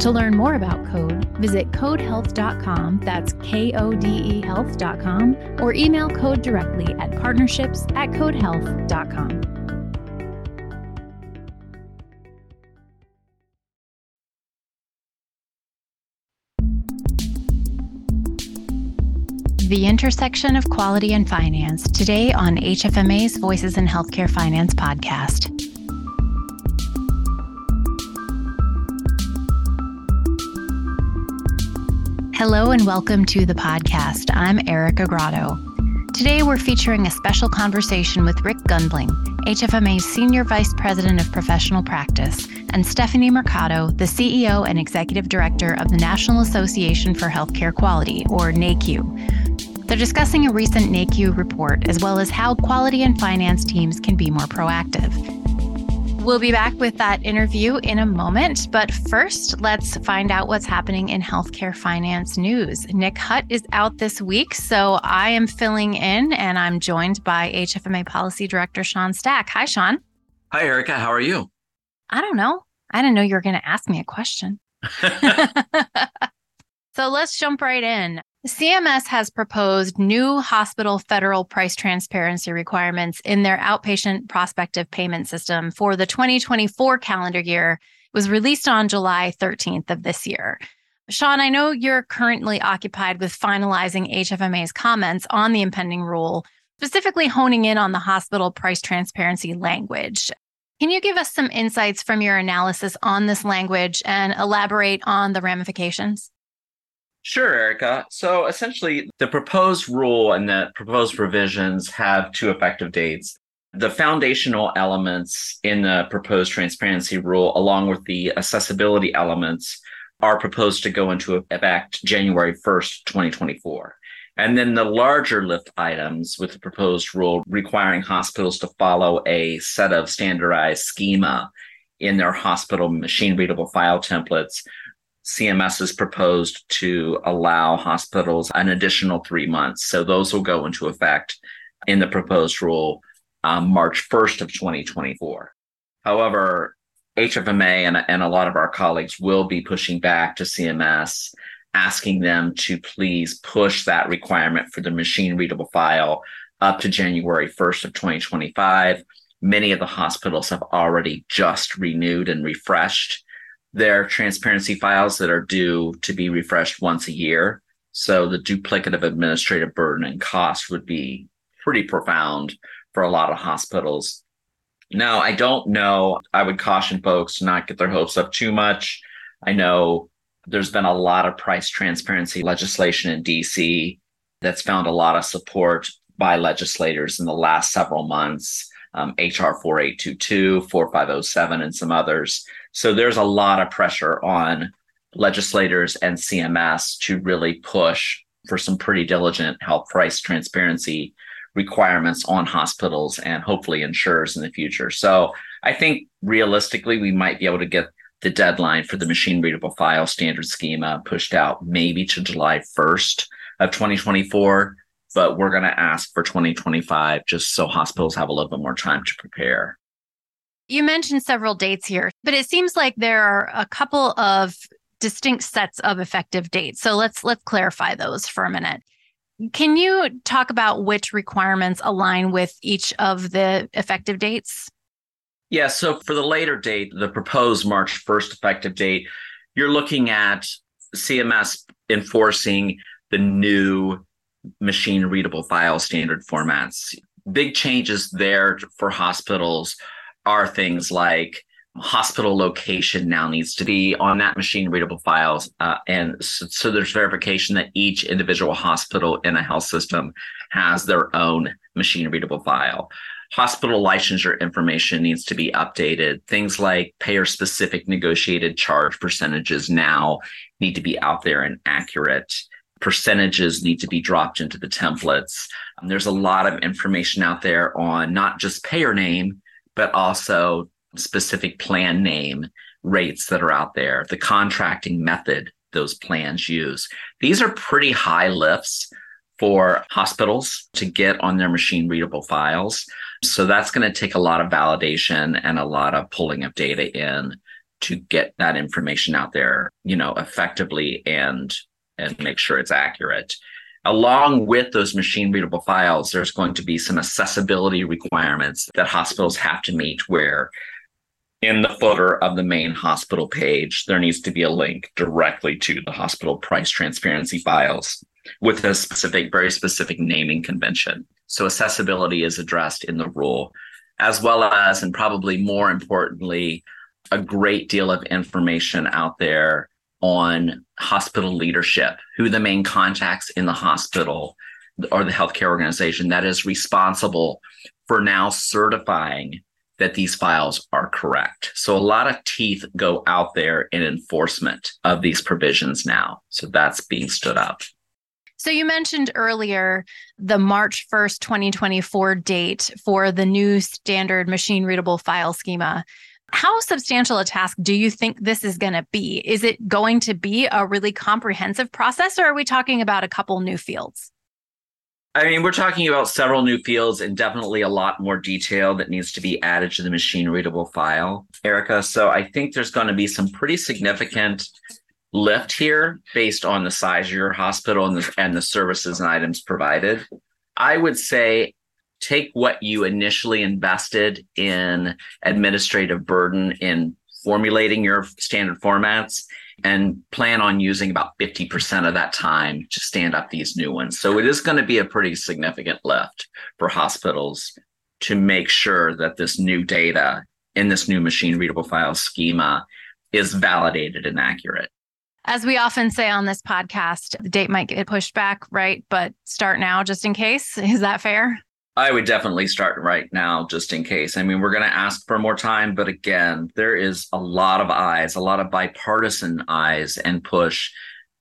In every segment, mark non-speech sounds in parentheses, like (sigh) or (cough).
To learn more about Kode, visit kodehealth.com, that's K O D E health.com, or email Kode directly at partnerships at kodehealth.com. The intersection of quality and finance today on HFMA's Voices in Healthcare Finance podcast. Hello and welcome to the podcast. I'm Erica Grotto. Today we're featuring a special conversation with Rick Gundling, HFMA's Senior Vice President of Professional Practice, and Stephanie Mercado, the CEO and Executive Director of the National Association for Healthcare Quality, or NAHQ. They're discussing a recent NAHQ report as well as how quality and finance teams can be more proactive. We'll be back with that interview in a moment. But first, let's find out what's happening in healthcare finance news. Nick Hut is out this week, so I am filling in and I'm joined by HFMA Policy Director Sean Stack. Hi, Sean. Hi, Erica. How are you? I don't know. I didn't know you were going to ask me a question. (laughs) (laughs) so let's jump right in. CMS has proposed new hospital federal price transparency requirements in their outpatient prospective payment system for the 2024 calendar year. It was released on July 13th of this year. Sean, I know you're currently occupied with finalizing HFMA's comments on the impending rule, specifically honing in on the hospital price transparency language. Can you give us some insights from your analysis on this language and elaborate on the ramifications? Sure, Erica. So essentially, the proposed rule and the proposed revisions have two effective dates. The foundational elements in the proposed transparency rule, along with the accessibility elements, are proposed to go into effect January 1st, 2024. And then the larger lift items with the proposed rule requiring hospitals to follow a set of standardized schema in their hospital machine readable file templates CMS has proposed to allow hospitals an additional three months. So those will go into effect in the proposed rule um, March 1st of 2024. However, HFMA and, and a lot of our colleagues will be pushing back to CMS, asking them to please push that requirement for the machine readable file up to January 1st of 2025. Many of the hospitals have already just renewed and refreshed their transparency files that are due to be refreshed once a year. So the duplicative administrative burden and cost would be pretty profound for a lot of hospitals. Now, I don't know. I would caution folks to not get their hopes up too much. I know there's been a lot of price transparency legislation in DC that's found a lot of support by legislators in the last several months. Um, HR 4822, 4507, and some others. So there's a lot of pressure on legislators and CMS to really push for some pretty diligent health price transparency requirements on hospitals and hopefully insurers in the future. So I think realistically, we might be able to get the deadline for the machine readable file standard schema pushed out maybe to July 1st of 2024. But we're going to ask for 2025 just so hospitals have a little bit more time to prepare. You mentioned several dates here, but it seems like there are a couple of distinct sets of effective dates. So let's let's clarify those for a minute. Can you talk about which requirements align with each of the effective dates? Yeah, so for the later date, the proposed March 1st effective date, you're looking at CMS enforcing the new machine readable file standard formats. Big changes there for hospitals are things like hospital location now needs to be on that machine readable files. Uh, and so, so, there's verification that each individual hospital in a health system has their own machine readable file. Hospital licensure information needs to be updated. Things like payer specific negotiated charge percentages now need to be out there and accurate. percentages need to be dropped into the templates. There's a lot of information out there on not just payer name, but also specific plan name rates that are out there, the contracting method those plans use. These are pretty high lifts for hospitals to get on their machine readable files. So that's going to take a lot of validation and a lot of pulling of data in to get that information out there, you know, effectively and and make sure it's accurate. Along with those machine readable files, there's going to be some accessibility requirements that hospitals have to meet where in the footer of the main hospital page, there needs to be a link directly to the hospital price transparency files with a specific, very specific naming convention. So accessibility is addressed in the rule, as well as, and probably more importantly, a great deal of information out there on hospital leadership, who the main contacts in the hospital or the healthcare organization that is responsible for now certifying that these files are correct. So a lot of teeth go out there in enforcement of these provisions now. So that's being stood up. So you mentioned earlier the March 1st, 2024 date for the new standard machine readable file schema. How substantial a task do you think this is going to be? Is it going to be a really comprehensive process, or are we talking about a couple new fields? I mean, we're talking about several new fields and definitely a lot more detail that needs to be added to the machine readable file, Erica. So I think there's going to be some pretty significant lift here based on the size of your hospital and the, and the services and items provided. I would say take what you initially invested in administrative burden in formulating your standard formats and plan on using about 50% of that time to stand up these new ones. So it is going to be a pretty significant lift for hospitals to make sure that this new data in this new machine readable file schema is validated and accurate. As we often say on this podcast, the date might get pushed back, right? But start now just in case. Is that fair? I would definitely start right now just in case. I mean, we're going to ask for more time, but again, there is a lot of eyes, a lot of bipartisan eyes and push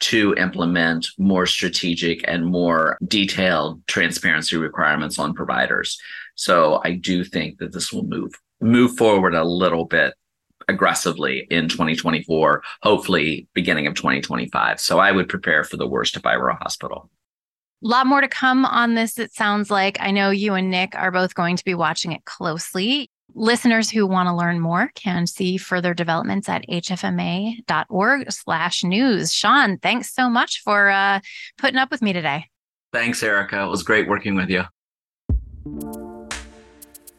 to implement more strategic and more detailed transparency requirements on providers. So I do think that this will move move forward a little bit aggressively in 2024, hopefully beginning of 2025. So I would prepare for the worst if I were a hospital. A lot more to come on this, it sounds like. I know you and Nick are both going to be watching it closely. Listeners who want to learn more can see further developments at hfma.org slash news. Sean, thanks so much for uh, putting up with me today. Thanks, Erica. It was great working with you.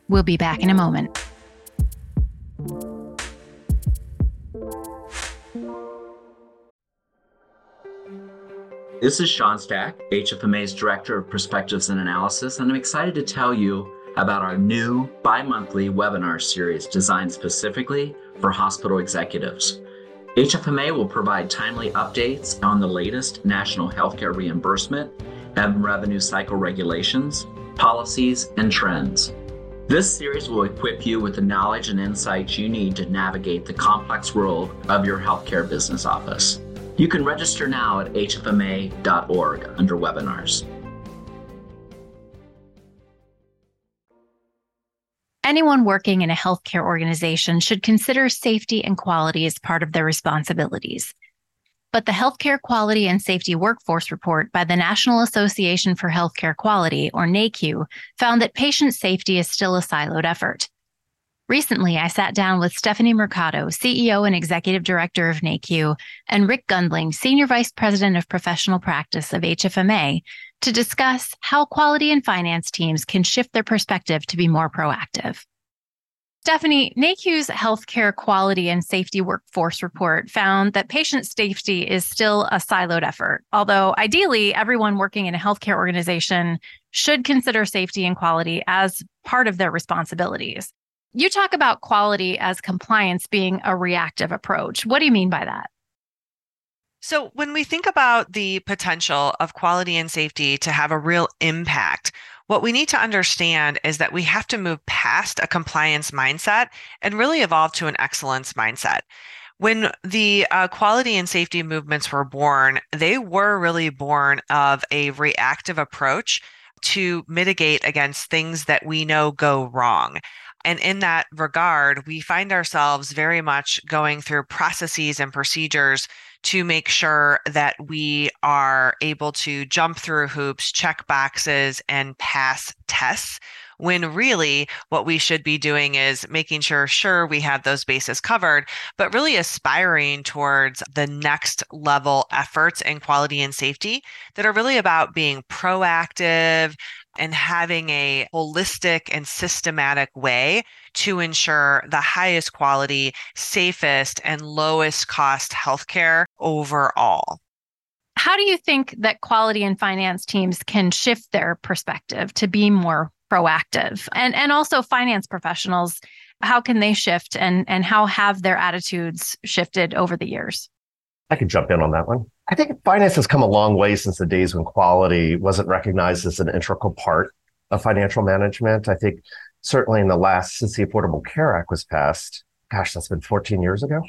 We'll be back in a moment. This is Sean Stack, HFMA's Director of Perspectives and Analysis, and I'm excited to tell you about our new bi monthly webinar series designed specifically for hospital executives. HFMA will provide timely updates on the latest national healthcare reimbursement and revenue cycle regulations, policies, and trends. This series will equip you with the knowledge and insights you need to navigate the complex world of your healthcare business office. You can register now at hfma.org under webinars. Anyone working in a healthcare organization should consider safety and quality as part of their responsibilities. But the Healthcare Quality and Safety Workforce Report by the National Association for Healthcare Quality, or NAHQ, found that patient safety is still a siloed effort. Recently, I sat down with Stephanie Mercado, CEO and Executive Director of NAHQ, and Rick Gundling, Senior Vice President of Professional Practice of HFMA, to discuss how quality and finance teams can shift their perspective to be more proactive. Stephanie, NAHQ's Healthcare Quality and Safety Workforce Report found that patient safety is still a siloed effort, although ideally, everyone working in a healthcare organization should consider safety and quality as part of their responsibilities. You talk about quality as compliance being a reactive approach. What do you mean by that? So, when we think about the potential of quality and safety to have a real impact, what we need to understand is that we have to move past a compliance mindset and really evolve to an excellence mindset. When the uh, quality and safety movements were born, they were really born of a reactive approach to mitigate against things that we know go wrong. And in that regard, we find ourselves very much going through processes and procedures to make sure that we are able to jump through hoops, check boxes, and pass tests. When really what we should be doing is making sure, sure, we have those bases covered, but really aspiring towards the next level efforts in quality and safety that are really about being proactive, and having a holistic and systematic way to ensure the highest quality, safest, and lowest cost healthcare overall. How do you think that quality and finance teams can shift their perspective to be more proactive? And and also finance professionals, how can they shift and and how have their attitudes shifted over the years? I can jump in on that one. I think finance has come a long way since the days when quality wasn't recognized as an integral part of financial management. I think certainly in the last, since the Affordable Care Act was passed, gosh, that's been 14 years ago.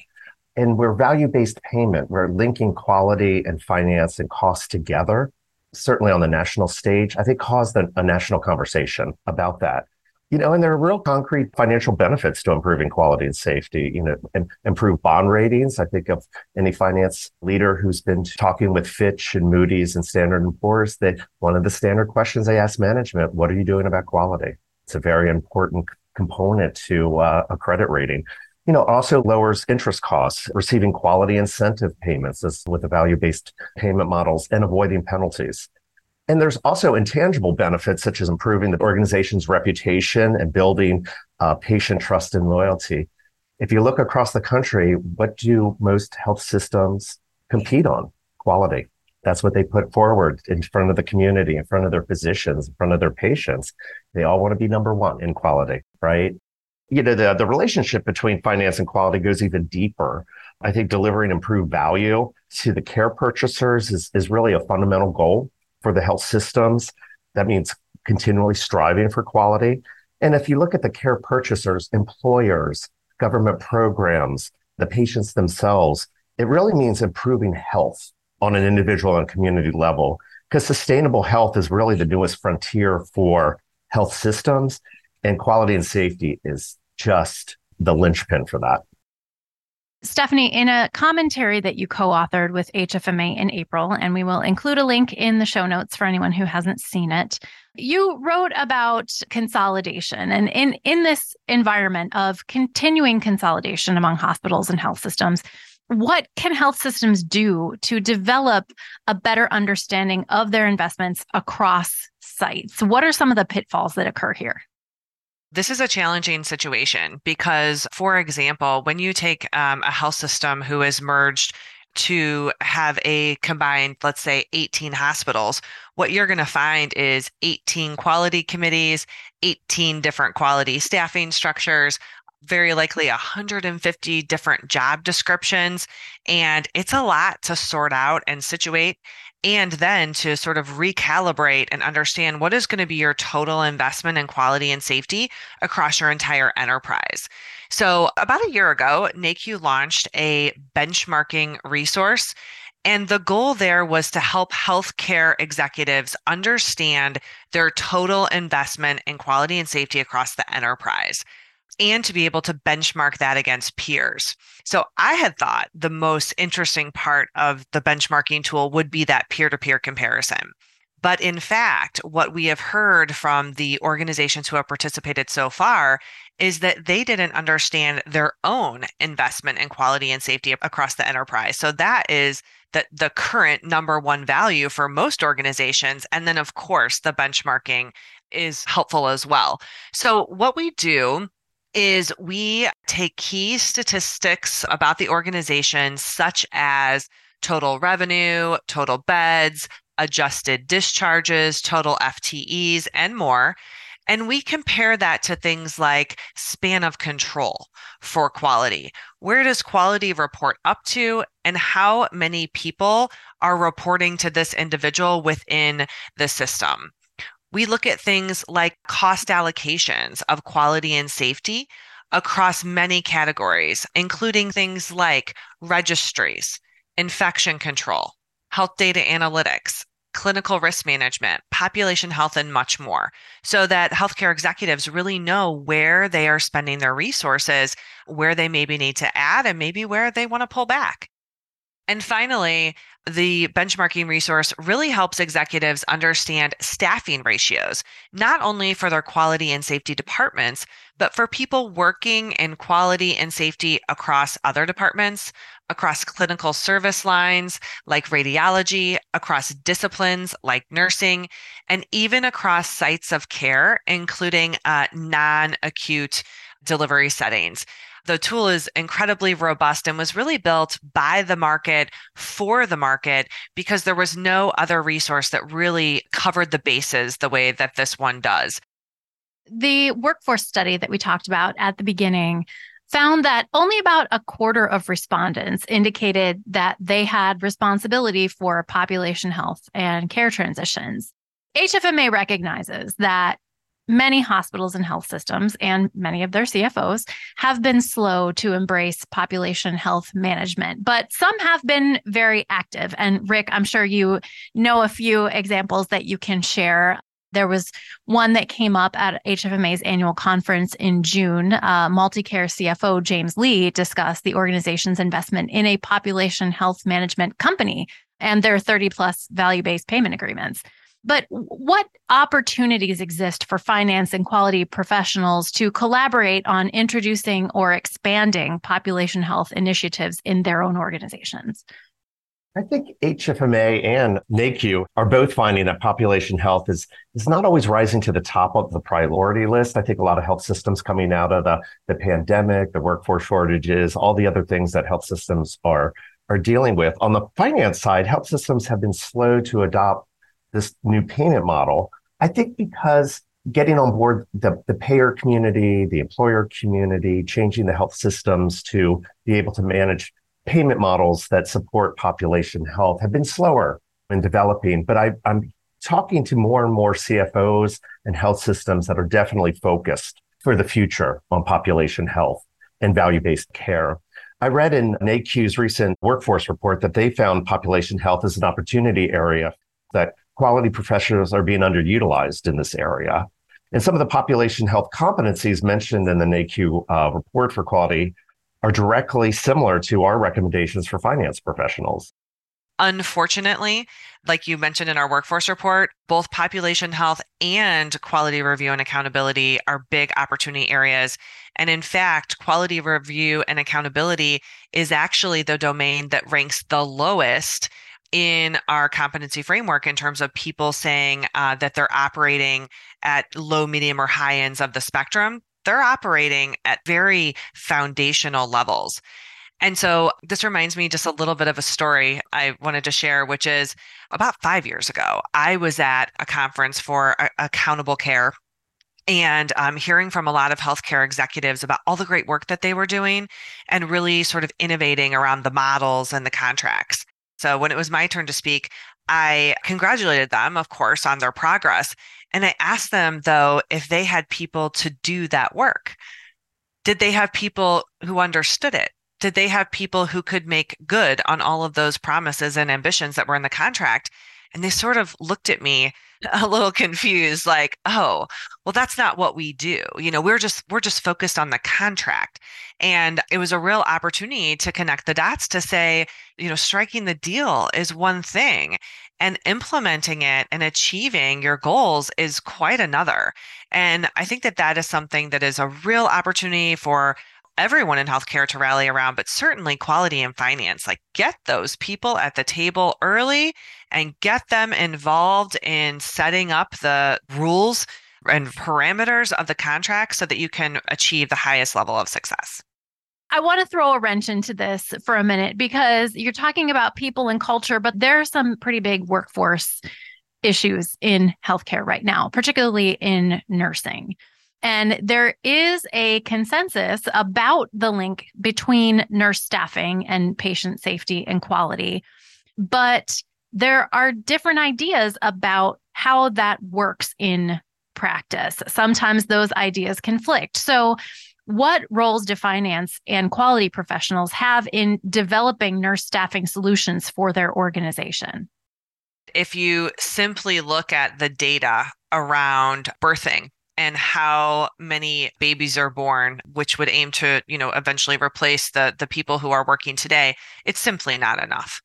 And we're value based payment. We're linking quality and finance and cost together, certainly on the national stage. I think caused a, national conversation about that you know, and there are real concrete financial benefits to improving quality and safety, you know, and improve bond ratings. I think of any finance leader who's been talking with Fitch and Moody's and Standard & Poor's that one of the standard questions they ask management, what are you doing about quality? It's a very important component to uh, a credit rating. You know, also lowers interest costs, receiving quality incentive payments as with the value-based payment models and avoiding penalties. And there's also intangible benefits, such as improving the organization's reputation and building uh, patient trust and loyalty. If you look across the country, what do most health systems compete on? Quality. That's what they put forward in front of the community, in front of their physicians, in front of their patients. They all want to be number one in quality, right? You know, the, the relationship between finance and quality goes even deeper. I think delivering improved value to the care purchasers is, is really a fundamental goal for the health systems. That means continually striving for quality. And if you look at the care purchasers, employers, government programs, the patients themselves, it really means improving health on an individual and community level because sustainable health is really the newest frontier for health systems and quality and safety is just the linchpin for that. Stephanie, in a commentary that you co authored with HFMA in April, and we will include a link in the show notes for anyone who hasn't seen it, you wrote about consolidation. And in, in this environment of continuing consolidation among hospitals and health systems, what can health systems do to develop a better understanding of their investments across sites? What are some of the pitfalls that occur here? This is a challenging situation because, for example, when you take um, a health system who is merged to have a combined, let's say, 18 hospitals, what you're going to find is 18 quality committees, 18 different quality staffing structures, very likely 150 different job descriptions. And it's a lot to sort out and situate and then to sort of recalibrate and understand what is going to be your total investment in quality and safety across your entire enterprise. So, about a year ago, NAHQ launched a benchmarking resource. And the goal there was to help healthcare executives understand their total investment in quality and safety across the enterprise and to be able to benchmark that against peers. So I had thought the most interesting part of the benchmarking tool would be that peer to peer comparison. But in fact, what we have heard from the organizations who have participated so far is that they didn't understand their own investment in quality and safety across the enterprise. So that is the, the current number one value for most organizations. And then, of course, the benchmarking is helpful as well. So, what we do is we take key statistics about the organization, such as total revenue, total beds, adjusted discharges, total FTEs, and more. And we compare that to things like span of control for quality. Where does quality report up to, and how many people are reporting to this individual within the system? We look at things like cost allocations of quality and safety across many categories, including things like registries, infection control, health data analytics, clinical risk management, population health, and much more, so that healthcare executives really know where they are spending their resources, where they maybe need to add, and maybe where they want to pull back. And finally, the benchmarking resource really helps executives understand staffing ratios, not only for their quality and safety departments, but for people working in quality and safety across other departments, across clinical service lines like radiology, across disciplines like nursing, and even across sites of care, including uh, non acute delivery settings. The tool is incredibly robust and was really built by the market for the market because there was no other resource that really covered the bases the way that this one does. The workforce study that we talked about at the beginning found that only about a quarter of respondents indicated that they had responsibility for population health and care transitions. HFMA recognizes that many hospitals and health systems and many of their CFOs have been slow to embrace population health management, but some have been very active. And Rick, I'm sure you know a few examples that you can share. There was one that came up at HFMA's annual conference in June. Uh, Multicare CFO James Lee discussed the organization's investment in a population health management company and their 30 plus value based payment agreements. But what opportunities exist for finance and quality professionals to collaborate on introducing or expanding population health initiatives in their own organizations? I think HFMA and NAHQ are both finding that population health is, is not always rising to the top of the priority list. I think a lot of health systems coming out of the, the pandemic, the workforce shortages, all the other things that health systems are, are dealing with. On the finance side, health systems have been slow to adopt this new payment model. I think because getting on board the, the payer community, the employer community, changing the health systems to be able to manage payment models that support population health have been slower in developing. But I, I'm talking to more and more CFOs and health systems that are definitely focused for the future on population health and value based care. I read in NAHQ's recent workforce report that they found population health as an opportunity area that quality professionals are being underutilized in this area. And some of the population health competencies mentioned in the NAHQ uh, report for quality are directly similar to our recommendations for finance professionals. Unfortunately, like you mentioned in our workforce report, both population health and quality review and accountability are big opportunity areas. And in fact, quality review and accountability is actually the domain that ranks the lowest in our competency framework in terms of people saying uh, that they're operating at low, medium, or high ends of the spectrum. They're operating at very foundational levels. And so this reminds me just a little bit of a story I wanted to share, which is about five years ago, I was at a conference for accountable care and um, hearing from a lot of healthcare executives about all the great work that they were doing and really sort of innovating around the models and the contracts. So when it was my turn to speak, I congratulated them, of course, on their progress. And I asked them, though, if they had people to do that work. Did they have people who understood it? Did they have people who could make good on all of those promises and ambitions that were in the contract? And they sort of looked at me (laughs) a little confused like oh well that's not what we do you know we're just we're just focused on the contract. And it was a real opportunity to connect the dots to say you know striking the deal is one thing and implementing it and achieving your goals is quite another. And i think that that is something that is a real opportunity for everyone in healthcare to rally around, but certainly quality and finance. Like get those people at the table early and get them involved in setting up the rules and parameters of the contract so that you can achieve the highest level of success. I want to throw a wrench into this for a minute because you're talking about people and culture, but there are some pretty big workforce issues in healthcare right now, particularly in nursing. And there is a consensus about the link between nurse staffing and patient safety and quality. But there are different ideas about how that works in practice. Sometimes those ideas conflict. So, what roles do finance and quality professionals have in developing nurse staffing solutions for their organization? If you simply look at the data around birthing and how many babies are born which would aim to you know eventually replace the the people who are working today it's simply not enough.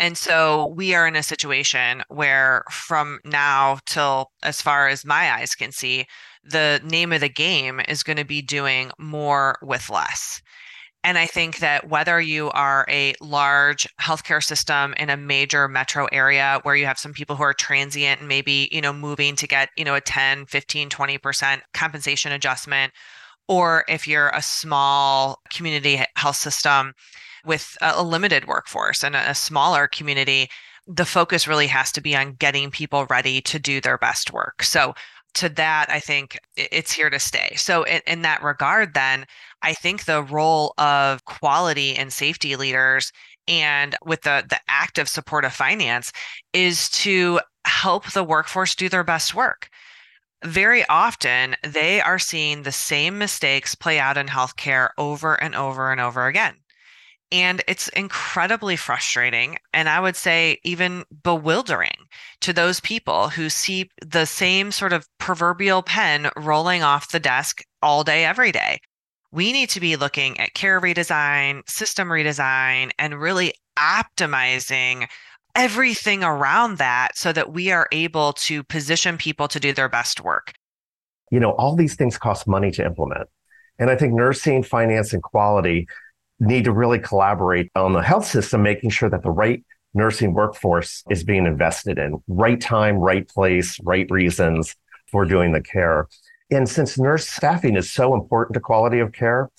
And so we are in a situation where from now till as far as my eyes can see the name of the game is going to be doing more with less and I think that whether you are a large healthcare system in a major metro area where you have some people who are transient and maybe, you know, moving to get, you know, a 10, 15, 20% compensation adjustment, or if you're a small community health system with a, limited workforce and a smaller community, the focus really has to be on getting people ready to do their best work. So to that, I think it's here to stay. So, in, in, that regard, then, I think the role of quality and safety leaders and with the, the active support of finance is to help the workforce do their best work. Very often, they are seeing the same mistakes play out in healthcare over and over and over again. And it's incredibly frustrating. And I would say even bewildering to those people who see the same sort of proverbial pen rolling off the desk all day, every day. We need to be looking at care redesign, system redesign, and really optimizing everything around that so that we are able to position people to do their best work. You know, all these things cost money to implement. And I think nursing, finance, and quality need to really collaborate on the health system, making sure that the right nursing workforce is being invested in right time, right place, right reasons for doing the care. And since nurse staffing is so important to quality of care,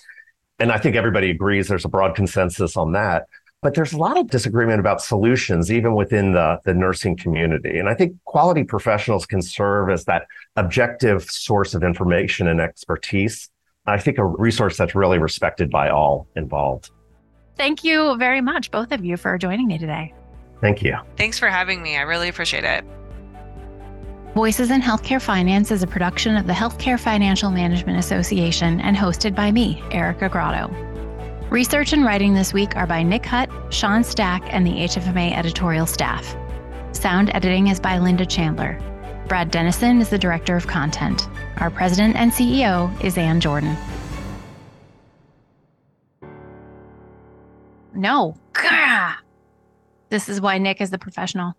and I think everybody agrees there's a broad consensus on that, but there's a lot of disagreement about solutions even within the, the nursing community. And I think quality professionals can serve as that objective source of information and expertise I think a resource that's really respected by all involved. Thank you very much, both of you, for joining me today. Thank you. Thanks for having me. I really appreciate it. Voices in Healthcare Finance is a production of the Healthcare Financial Management Association and hosted by me, Erica Grotto. Research and writing this week are by Nick Hut, Sean Stack, and the HFMA editorial staff. Sound editing is by Linda Chandler. Brad Dennison is the Director of Content. Our President and CEO is Ann Jordan. No. Gah! This is why Nick is the professional.